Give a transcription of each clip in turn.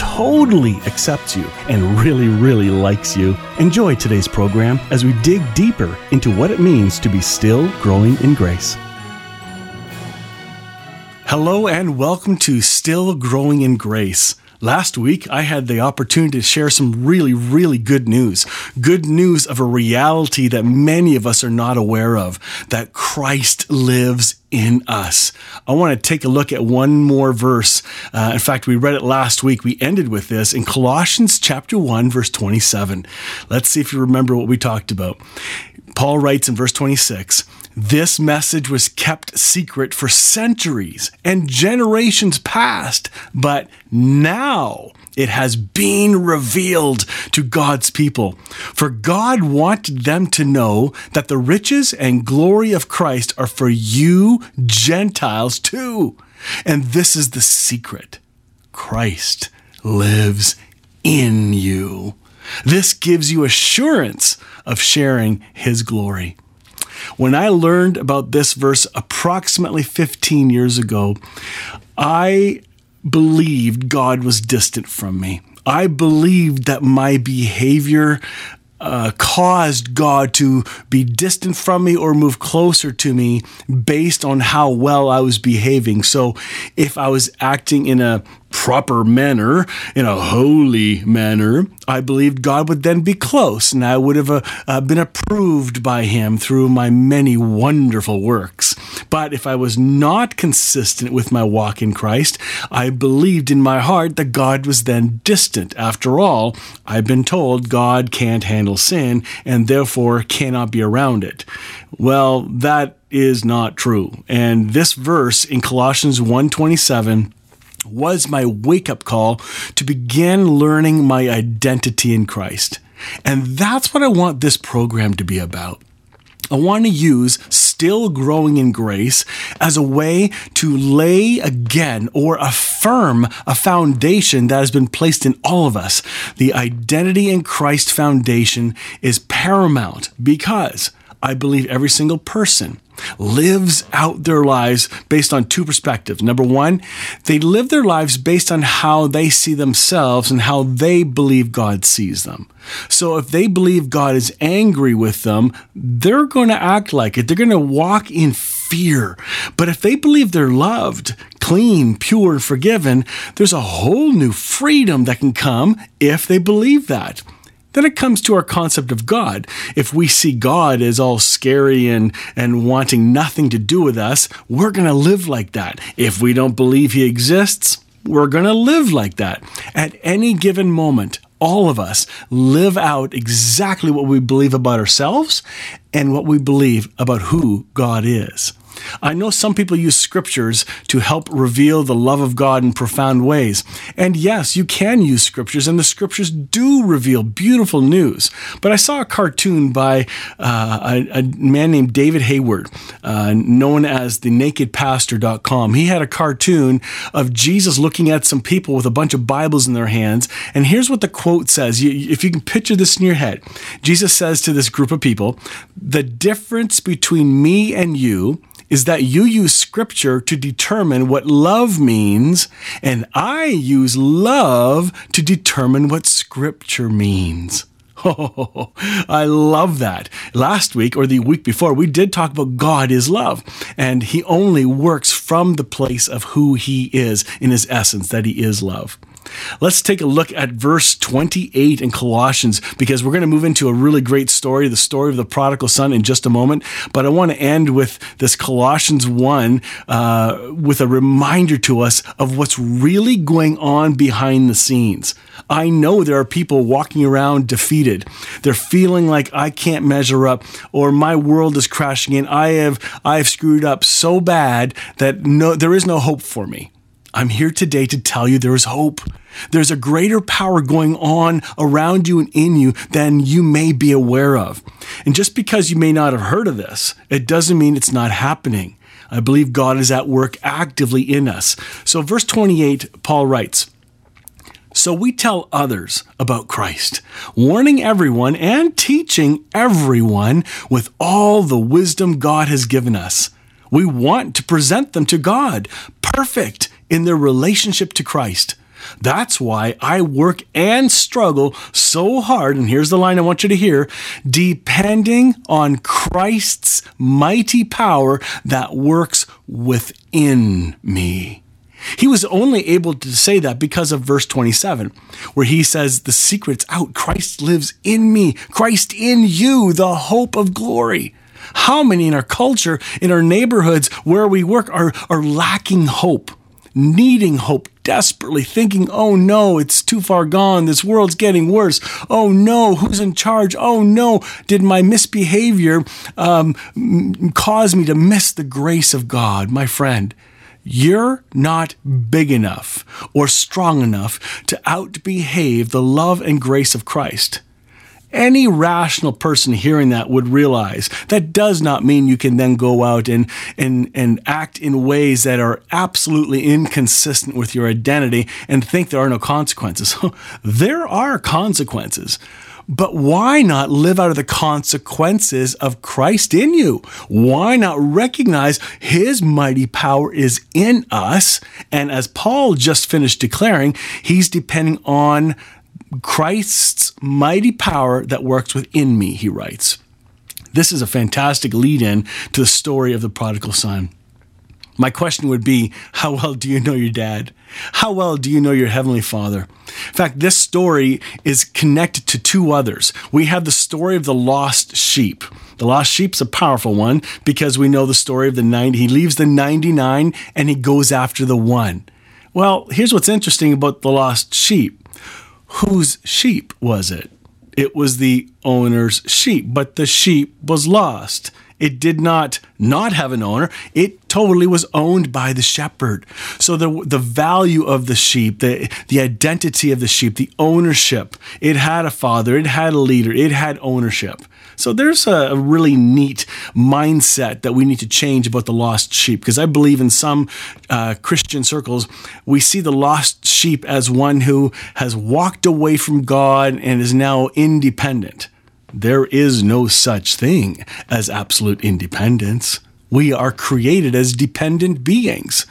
totally accepts you and really, really likes you. Enjoy today's program as we dig deeper into what it means to be still growing in grace. Hello, and welcome to Still Growing in Grace. Last week, I had the opportunity to share some really, really good news. Good news of a reality that many of us are not aware of that Christ lives in us. I want to take a look at one more verse. Uh, in fact, we read it last week. We ended with this in Colossians chapter 1, verse 27. Let's see if you remember what we talked about. Paul writes in verse 26 this message was kept secret for centuries and generations past, but now it has been revealed to God's people. For God wanted them to know that the riches and glory of Christ are for you Gentiles too. And this is the secret Christ lives in you. This gives you assurance of sharing his glory. When I learned about this verse approximately 15 years ago, I believed God was distant from me. I believed that my behavior uh, caused God to be distant from me or move closer to me based on how well I was behaving. So if I was acting in a proper manner, in a holy manner, I believed God would then be close and I would have uh, uh, been approved by Him through my many wonderful works. But if I was not consistent with my walk in Christ, I believed in my heart that God was then distant. After all, I've been told God can't handle sin and therefore cannot be around it. Well, that is not true. And this verse in Colossians 127 was my wake up call to begin learning my identity in Christ. And that's what I want this program to be about. I want to use still growing in grace as a way to lay again or affirm a foundation that has been placed in all of us. The identity in Christ foundation is paramount because I believe every single person lives out their lives based on two perspectives. Number one, they live their lives based on how they see themselves and how they believe God sees them. So if they believe God is angry with them, they're going to act like it. They're going to walk in fear. But if they believe they're loved, clean, pure, forgiven, there's a whole new freedom that can come if they believe that. Then it comes to our concept of God. If we see God as all scary and, and wanting nothing to do with us, we're going to live like that. If we don't believe He exists, we're going to live like that. At any given moment, all of us live out exactly what we believe about ourselves and what we believe about who God is. I know some people use scriptures to help reveal the love of God in profound ways. And yes, you can use scriptures, and the scriptures do reveal beautiful news. But I saw a cartoon by uh, a, a, man named David Hayward, uh, known as the nakedpastor.com. He had a cartoon of Jesus looking at some people with a bunch of Bibles in their hands. And here's what the quote says you, if you can picture this in your head Jesus says to this group of people, The difference between me and you is that you use scripture to determine what love means, and I use love to determine what scripture means. Oh, I love that. Last week or the week before, we did talk about God is love, and He only works from the place of who He is in His essence, that He is love. Let's take a look at verse 28 in Colossians because we're going to move into a really great story, the story of the prodigal son, in just a moment. But I want to end with this Colossians 1 uh, with a reminder to us of what's really going on behind the scenes. I know there are people walking around defeated. They're feeling like I can't measure up or my world is crashing in. I have I have screwed up so bad that no there is no hope for me. I'm here today to tell you there is hope. There's a greater power going on around you and in you than you may be aware of. And just because you may not have heard of this, it doesn't mean it's not happening. I believe God is at work actively in us. So, verse 28, Paul writes, so we tell others about Christ, warning everyone and teaching everyone with all the wisdom God has given us. We want to present them to God, perfect in their relationship to Christ. That's why I work and struggle so hard. And here's the line I want you to hear depending on Christ's mighty power that works within me. He was only able to say that because of verse 27, where he says, The secret's out. Christ lives in me, Christ in you, the hope of glory. How many in our culture, in our neighborhoods, where we work, are, are lacking hope? Needing hope desperately, thinking, oh no, it's too far gone. This world's getting worse. Oh no, who's in charge? Oh no, did my misbehavior um, cause me to miss the grace of God? My friend, you're not big enough or strong enough to outbehave the love and grace of Christ. Any rational person hearing that would realize that does not mean you can then go out and, and, and act in ways that are absolutely inconsistent with your identity and think there are no consequences. there are consequences. But why not live out of the consequences of Christ in you? Why not recognize his mighty power is in us? And as Paul just finished declaring, he's depending on Christ's mighty power that works within me, he writes. This is a fantastic lead in to the story of the prodigal son. My question would be How well do you know your dad? How well do you know your heavenly father? In fact, this story is connected to two others. We have the story of the lost sheep. The lost sheep's a powerful one because we know the story of the 90. He leaves the 99 and he goes after the one. Well, here's what's interesting about the lost sheep whose sheep was it? It was the owner's sheep, but the sheep was lost. It did not not have an owner. It totally was owned by the shepherd. So the the value of the sheep, the the identity of the sheep, the ownership, it had a father, it had a leader, it had ownership. So there's a really neat mindset that we need to change about the lost sheep because I believe in some uh, Christian circles, we see the lost sheep as one who has walked away from God and is now independent. There is no such thing as absolute independence. We are created as dependent beings.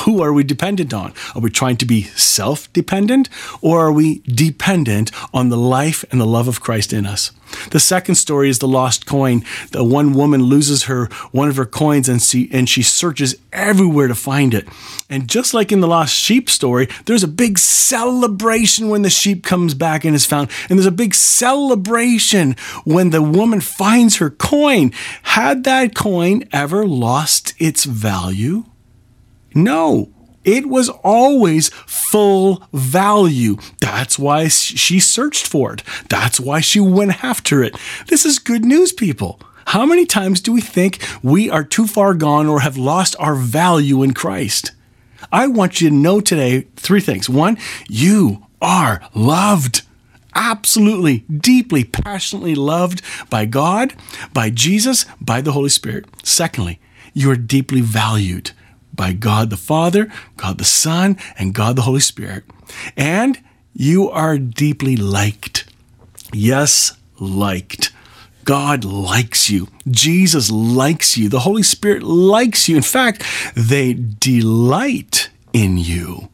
Who are we dependent on? Are we trying to be self dependent or are we dependent on the life and the love of Christ in us? The second story is the lost coin. The one woman loses her one of her coins and she and she searches everywhere to find it. And just like in the lost sheep story, there's a big celebration when the sheep comes back and is found. And there's a big celebration when the woman finds her coin. Had that coin ever lost its value? No, it was always full value. That's why she searched for it. That's why she went after it. This is good news, people. How many times do we think we are too far gone or have lost our value in Christ? I want you to know today three things. One, you are loved. Absolutely, deeply, passionately loved by God, by Jesus, by the Holy Spirit. Secondly, you are deeply valued by God the Father, God the Son, and God the Holy Spirit. And you are deeply liked. Yes, liked. God likes you. Jesus likes you. The Holy Spirit likes you. In fact, they delight in you.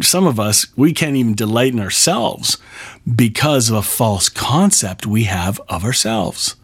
Some of us, we can't even delight in ourselves because of a false concept we have of ourselves.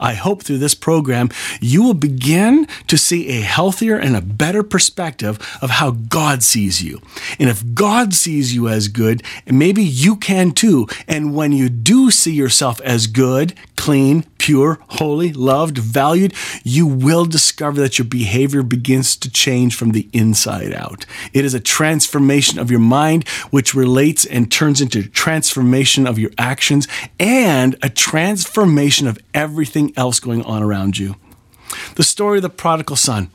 I hope through this program, you will begin to see a healthier and a better perspective of how God sees you. And if God sees you as good, maybe you can too. And when you do see yourself as good, clean, pure, holy, loved, valued, you will discover that your behavior begins to change from the inside out. It is a transformation of your mind, which relates and turns into transformation of your actions and a transformation of everything else going on around you. The story of the prodigal son.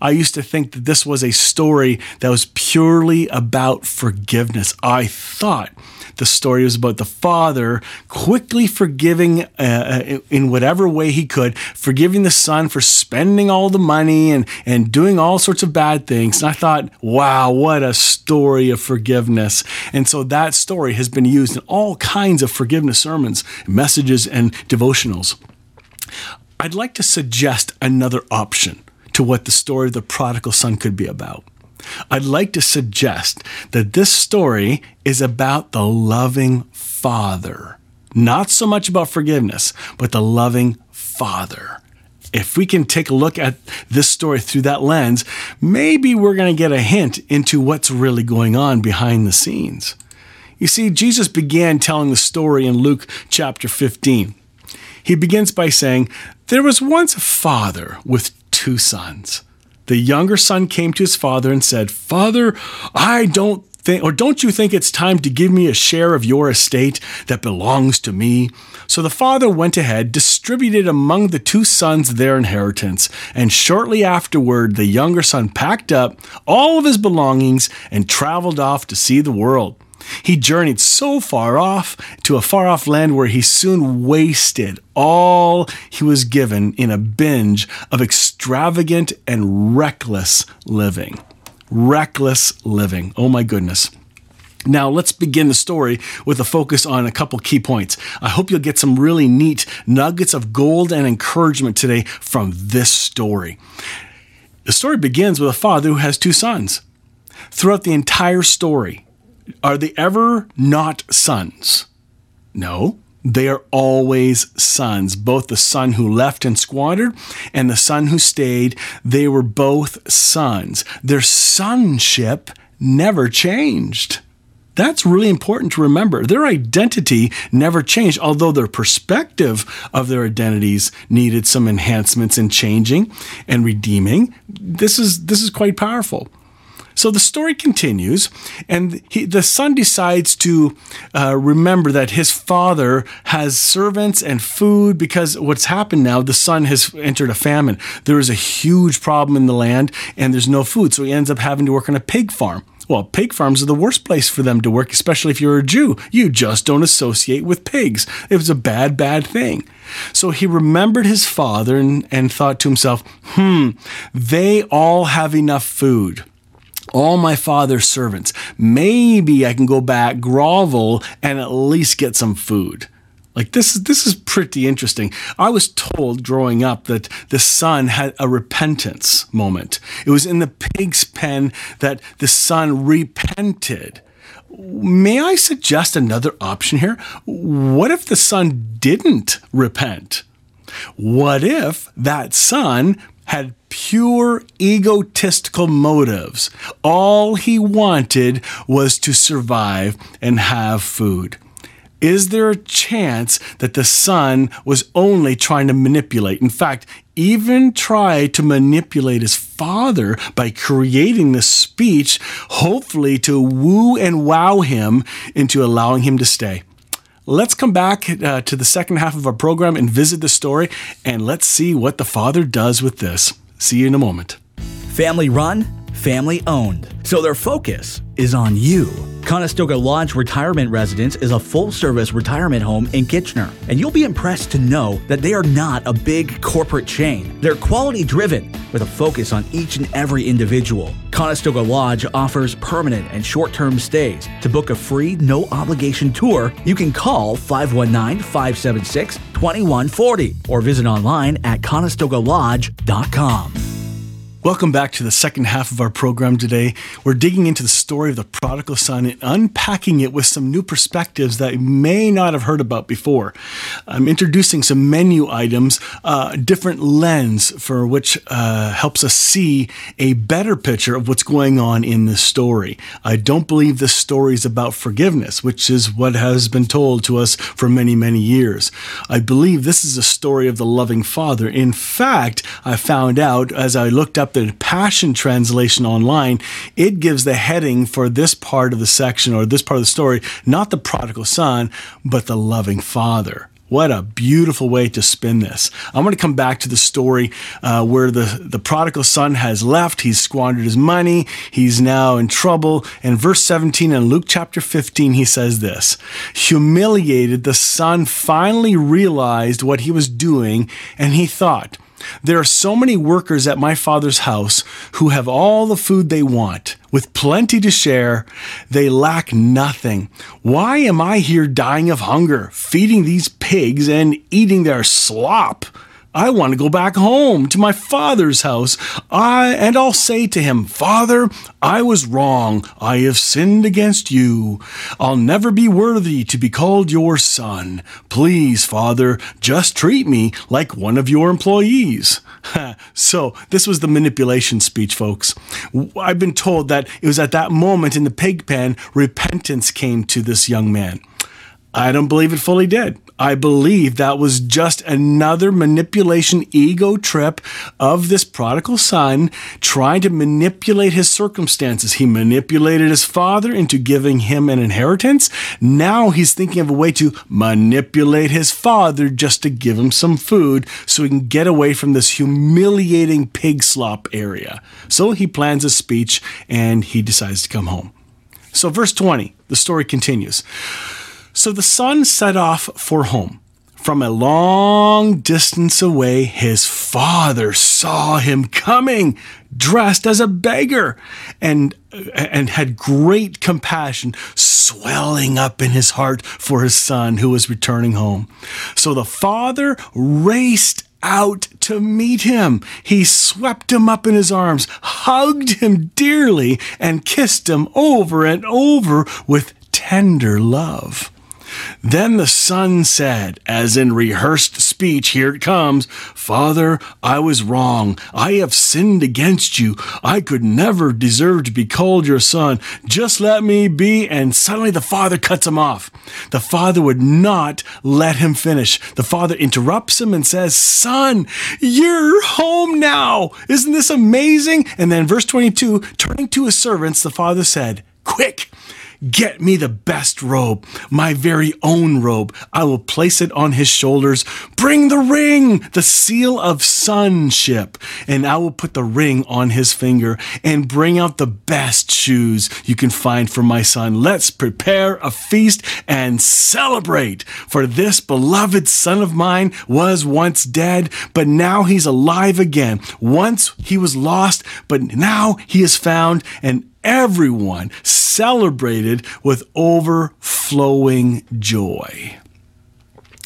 I used to think that this was a story that was purely about forgiveness. I thought the story was about the father quickly forgiving uh, uh, in whatever way he could, forgiving the son for spending all the money and, and doing all sorts of bad things. And I thought, wow, what a story of forgiveness. And so that story has been used in all kinds of forgiveness sermons, messages, and devotionals. I'd like to suggest another option to what the story of the prodigal son could be about. I'd like to suggest that this story is about the loving Father, not so much about forgiveness, but the loving Father. If we can take a look at this story through that lens, maybe we're going to get a hint into what's really going on behind the scenes. You see, Jesus began telling the story in Luke chapter 15. He begins by saying, There was once a father with two sons. The younger son came to his father and said, Father, I don't think, or don't you think it's time to give me a share of your estate that belongs to me? So the father went ahead, distributed among the two sons their inheritance, and shortly afterward, the younger son packed up all of his belongings and traveled off to see the world. He journeyed so far off to a far off land where he soon wasted all he was given in a binge of extravagant and reckless living. Reckless living. Oh my goodness. Now, let's begin the story with a focus on a couple key points. I hope you'll get some really neat nuggets of gold and encouragement today from this story. The story begins with a father who has two sons. Throughout the entire story, are they ever not sons? No, they are always sons. Both the son who left and squandered and the son who stayed, they were both sons. Their sonship never changed. That's really important to remember. Their identity never changed, although their perspective of their identities needed some enhancements and changing and redeeming. This is this is quite powerful. So the story continues, and he, the son decides to uh, remember that his father has servants and food because what's happened now, the son has entered a famine. There is a huge problem in the land, and there's no food. So he ends up having to work on a pig farm. Well, pig farms are the worst place for them to work, especially if you're a Jew. You just don't associate with pigs. It was a bad, bad thing. So he remembered his father and, and thought to himself, hmm, they all have enough food all my father's servants. Maybe I can go back, grovel, and at least get some food. Like this is this is pretty interesting. I was told growing up that the son had a repentance moment. It was in the pig's pen that the son repented. May I suggest another option here? What if the son didn't repent? What if that son had pure egotistical motives. All he wanted was to survive and have food. Is there a chance that the son was only trying to manipulate? In fact, even tried to manipulate his father by creating this speech, hopefully to woo and wow him into allowing him to stay. Let's come back uh, to the second half of our program and visit the story, and let's see what the father does with this. See you in a moment. Family run, family owned. So their focus is on you. Conestoga Lodge Retirement Residence is a full service retirement home in Kitchener, and you'll be impressed to know that they are not a big corporate chain. They're quality driven with a focus on each and every individual. Conestoga Lodge offers permanent and short term stays. To book a free, no obligation tour, you can call 519 576 2140 or visit online at conestogalodge.com. Welcome back to the second half of our program today. We're digging into the story of the prodigal son and unpacking it with some new perspectives that you may not have heard about before. I'm introducing some menu items, uh, different lens for which uh, helps us see a better picture of what's going on in this story. I don't believe this story is about forgiveness, which is what has been told to us for many, many years. I believe this is a story of the loving father. In fact, I found out as I looked up the Passion Translation online, it gives the heading for this part of the section or this part of the story, not the prodigal son, but the loving father. What a beautiful way to spin this. I'm going to come back to the story uh, where the, the prodigal son has left. He's squandered his money. He's now in trouble. And verse 17 in Luke chapter 15, he says this Humiliated, the son finally realized what he was doing, and he thought, there are so many workers at my father's house who have all the food they want. With plenty to share, they lack nothing. Why am I here dying of hunger, feeding these pigs and eating their slop? I want to go back home to my father's house. I and I'll say to him, Father, I was wrong. I have sinned against you. I'll never be worthy to be called your son. Please, Father, just treat me like one of your employees. so, this was the manipulation speech, folks. I've been told that it was at that moment in the pig pen repentance came to this young man. I don't believe it fully did. I believe that was just another manipulation ego trip of this prodigal son trying to manipulate his circumstances. He manipulated his father into giving him an inheritance. Now he's thinking of a way to manipulate his father just to give him some food so he can get away from this humiliating pig slop area. So he plans a speech and he decides to come home. So, verse 20, the story continues. So the son set off for home. From a long distance away, his father saw him coming, dressed as a beggar, and, and had great compassion swelling up in his heart for his son who was returning home. So the father raced out to meet him. He swept him up in his arms, hugged him dearly, and kissed him over and over with tender love. Then the son said, as in rehearsed speech, Here it comes Father, I was wrong. I have sinned against you. I could never deserve to be called your son. Just let me be. And suddenly the father cuts him off. The father would not let him finish. The father interrupts him and says, Son, you're home now. Isn't this amazing? And then, verse 22, turning to his servants, the father said, Quick! Get me the best robe, my very own robe. I will place it on his shoulders. Bring the ring, the seal of sonship, and I will put the ring on his finger and bring out the best shoes you can find for my son. Let's prepare a feast and celebrate. For this beloved son of mine was once dead, but now he's alive again. Once he was lost, but now he is found and everyone celebrated with overflowing joy.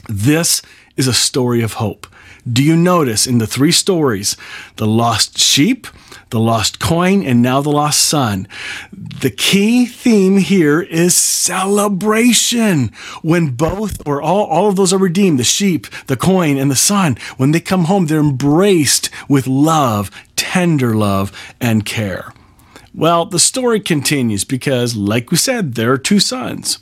This is a story of hope. Do you notice in the three stories, the lost sheep, the lost coin, and now the lost son? The key theme here is celebration. When both or all, all of those are redeemed, the sheep, the coin, and the son, when they come home, they're embraced with love, tender love, and care. Well, the story continues because, like we said, there are two sons.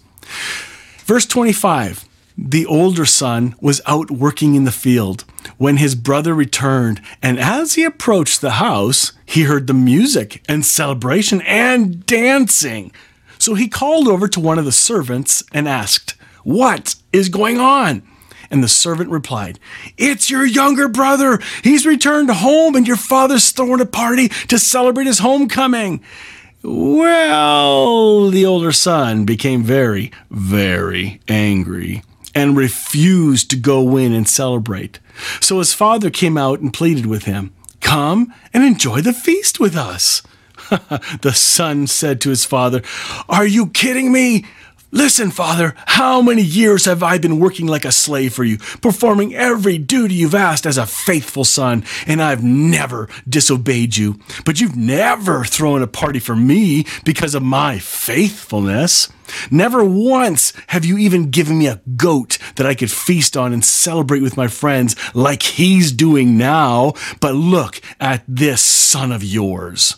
Verse 25 The older son was out working in the field when his brother returned, and as he approached the house, he heard the music and celebration and dancing. So he called over to one of the servants and asked, What is going on? And the servant replied, It's your younger brother. He's returned home, and your father's throwing a party to celebrate his homecoming. Well, the older son became very, very angry and refused to go in and celebrate. So his father came out and pleaded with him, Come and enjoy the feast with us. the son said to his father, Are you kidding me? Listen, Father, how many years have I been working like a slave for you, performing every duty you've asked as a faithful son, and I've never disobeyed you. But you've never thrown a party for me because of my faithfulness. Never once have you even given me a goat that I could feast on and celebrate with my friends like he's doing now. But look at this son of yours.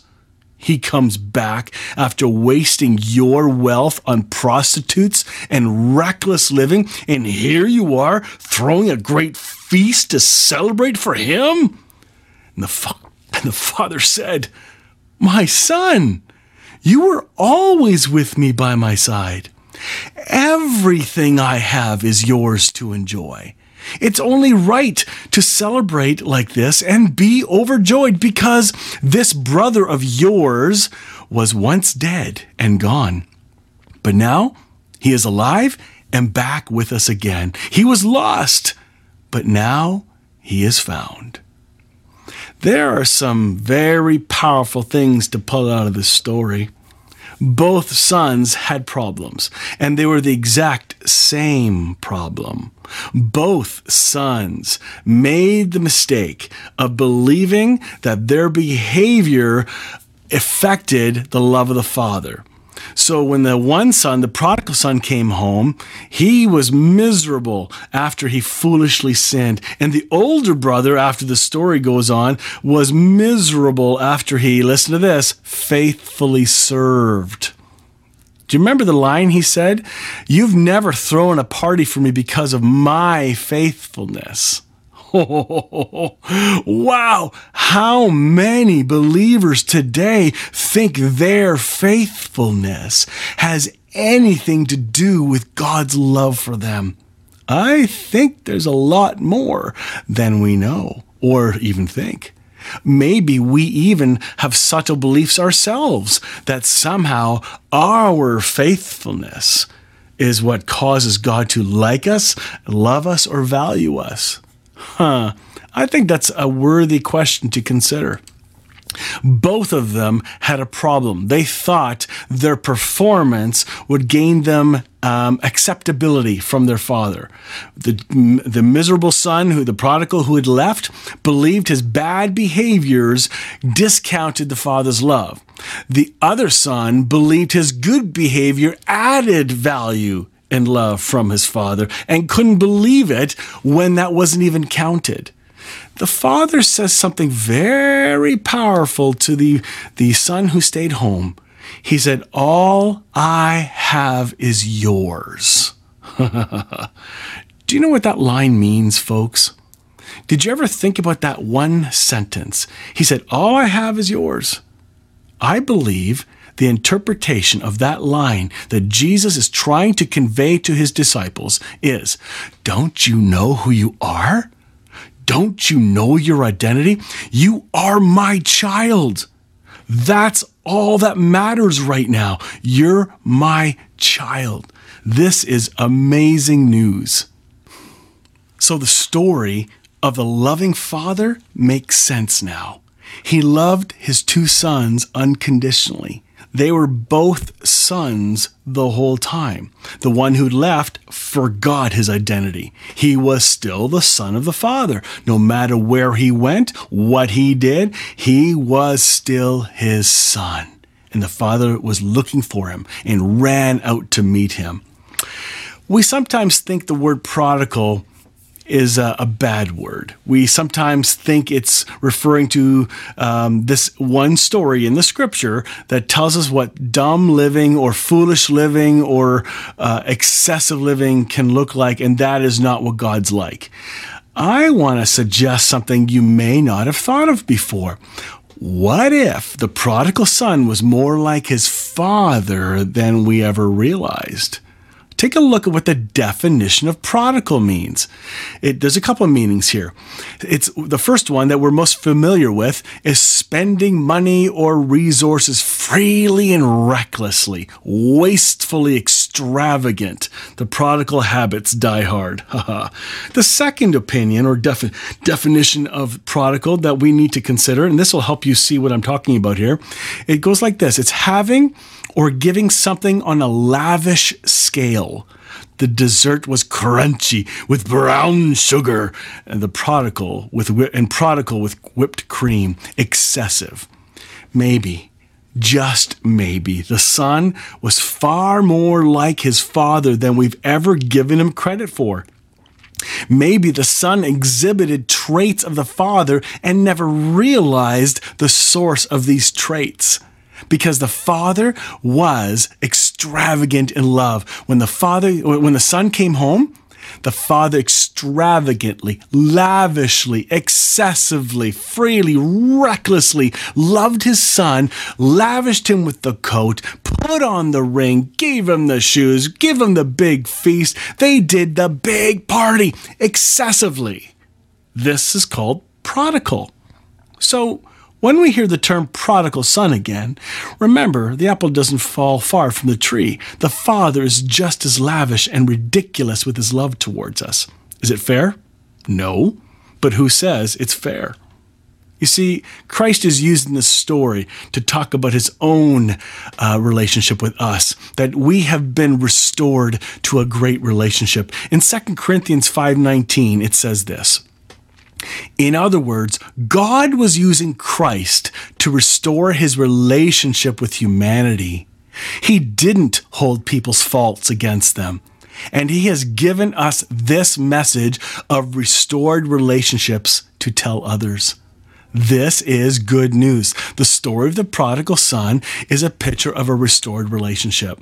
He comes back after wasting your wealth on prostitutes and reckless living, and here you are throwing a great feast to celebrate for him? And the, fa- and the father said, My son, you were always with me by my side. Everything I have is yours to enjoy. It's only right to celebrate like this and be overjoyed because this brother of yours was once dead and gone. But now he is alive and back with us again. He was lost, but now he is found. There are some very powerful things to pull out of this story both sons had problems, and they were the exact same problem. Both sons made the mistake of believing that their behavior affected the love of the father. So when the one son, the prodigal son, came home, he was miserable after he foolishly sinned. And the older brother, after the story goes on, was miserable after he, listen to this, faithfully served. Do you remember the line he said? You've never thrown a party for me because of my faithfulness. wow, how many believers today think their faithfulness has anything to do with God's love for them? I think there's a lot more than we know or even think. Maybe we even have subtle beliefs ourselves that somehow our faithfulness is what causes God to like us, love us, or value us. Huh. I think that's a worthy question to consider. Both of them had a problem. They thought their performance would gain them um, acceptability from their father. The, the miserable son, who the prodigal who had left, believed his bad behaviors discounted the father's love. The other son believed his good behavior added value and love from his father and couldn't believe it when that wasn't even counted. The father says something very powerful to the, the son who stayed home. He said, All I have is yours. Do you know what that line means, folks? Did you ever think about that one sentence? He said, All I have is yours. I believe the interpretation of that line that Jesus is trying to convey to his disciples is Don't you know who you are? Don't you know your identity? You are my child. That's all that matters right now. You're my child. This is amazing news. So, the story of the loving father makes sense now. He loved his two sons unconditionally. They were both sons the whole time. The one who left forgot his identity. He was still the son of the father. No matter where he went, what he did, he was still his son. And the father was looking for him and ran out to meet him. We sometimes think the word prodigal is a, a, bad word. We sometimes think it's referring to um, this one story in the scripture that tells us what dumb living or foolish living or uh, excessive living can look like, and that is not what God's like. I want to suggest something you may not have thought of before. What if the prodigal son was more like his father than we ever realized? Take a look at what the definition of prodigal means. It, there's a couple of meanings here. It's the first one that we're most familiar with is spending money or resources freely and recklessly, wastefully extravagant. The prodigal habits die hard. the second opinion or defi- definition of prodigal that we need to consider, and this will help you see what I'm talking about here, it goes like this it's having or giving something on a lavish scale. The dessert was crunchy with brown sugar, and the prodigal with and prodigal with whipped cream, excessive. Maybe, just maybe, the son was far more like his father than we've ever given him credit for. Maybe the son exhibited traits of the father and never realized the source of these traits because the father was extravagant in love. When the father, when the son came home, the father extravagantly, lavishly, excessively, freely, recklessly loved his son, lavished him with the coat, put on the ring, gave him the shoes, gave him the big feast. They did the big party excessively. This is called prodigal. So, when we hear the term prodigal son again, remember the apple doesn't fall far from the tree. The Father is just as lavish and ridiculous with his love towards us. Is it fair? No. But who says it's fair? You see, Christ is using this story to talk about his own uh, relationship with us, that we have been restored to a great relationship. In 2 Corinthians 5:19, it says this: in other words, God was using Christ to restore his relationship with humanity. He didn't hold people's faults against them. And he has given us this message of restored relationships to tell others. This is good news. The story of the prodigal son is a picture of a restored relationship,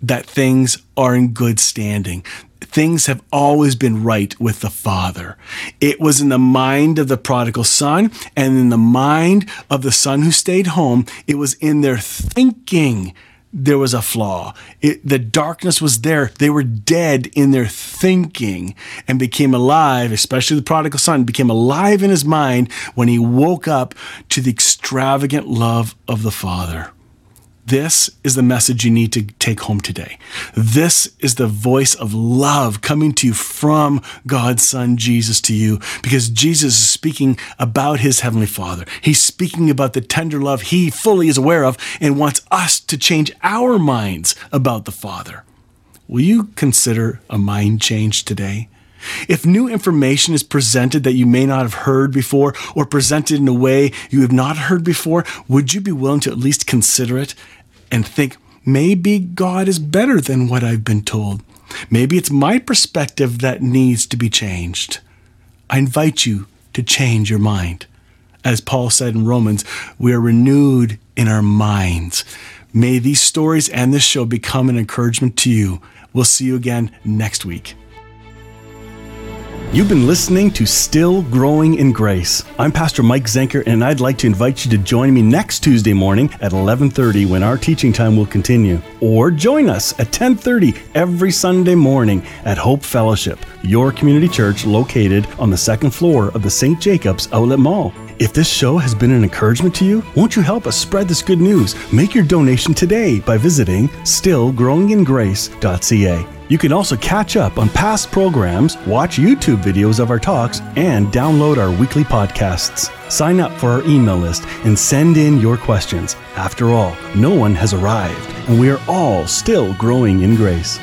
that things are in good standing, things have always been right with the Father. It was in the mind of the prodigal son and in the mind of the son who stayed home. It was in their thinking there was a flaw. It, the darkness was there. They were dead in their thinking and became alive, especially the prodigal son, became alive in his mind when he woke up to the extravagant love of the Father. This is the message you need to take home today. This is the voice of love coming to you from God's Son, Jesus, to you, because Jesus is speaking about his Heavenly Father. He's speaking about the tender love he fully is aware of and wants us to change our minds about the Father. Will you consider a mind change today? If new information is presented that you may not have heard before or presented in a way you have not heard before, would you be willing to at least consider it and think, maybe God is better than what I've been told? Maybe it's my perspective that needs to be changed. I invite you to change your mind. As Paul said in Romans, we are renewed in our minds. May these stories and this show become an encouragement to you. We'll see you again next week. You've been listening to Still Growing in Grace. I'm Pastor Mike Zenker, and I'd like to invite you to join me next Tuesday morning at 11:30 when our teaching time will continue. Or join us at 10:30 every Sunday morning at Hope Fellowship, your community church located on the second floor of the St. Jacobs Outlet Mall. If this show has been an encouragement to you, won't you help us spread this good news? Make your donation today by visiting stillgrowingingrace.ca. You can also catch up on past programs, watch YouTube videos of our talks, and download our weekly podcasts. Sign up for our email list and send in your questions. After all, no one has arrived, and we are all still growing in grace.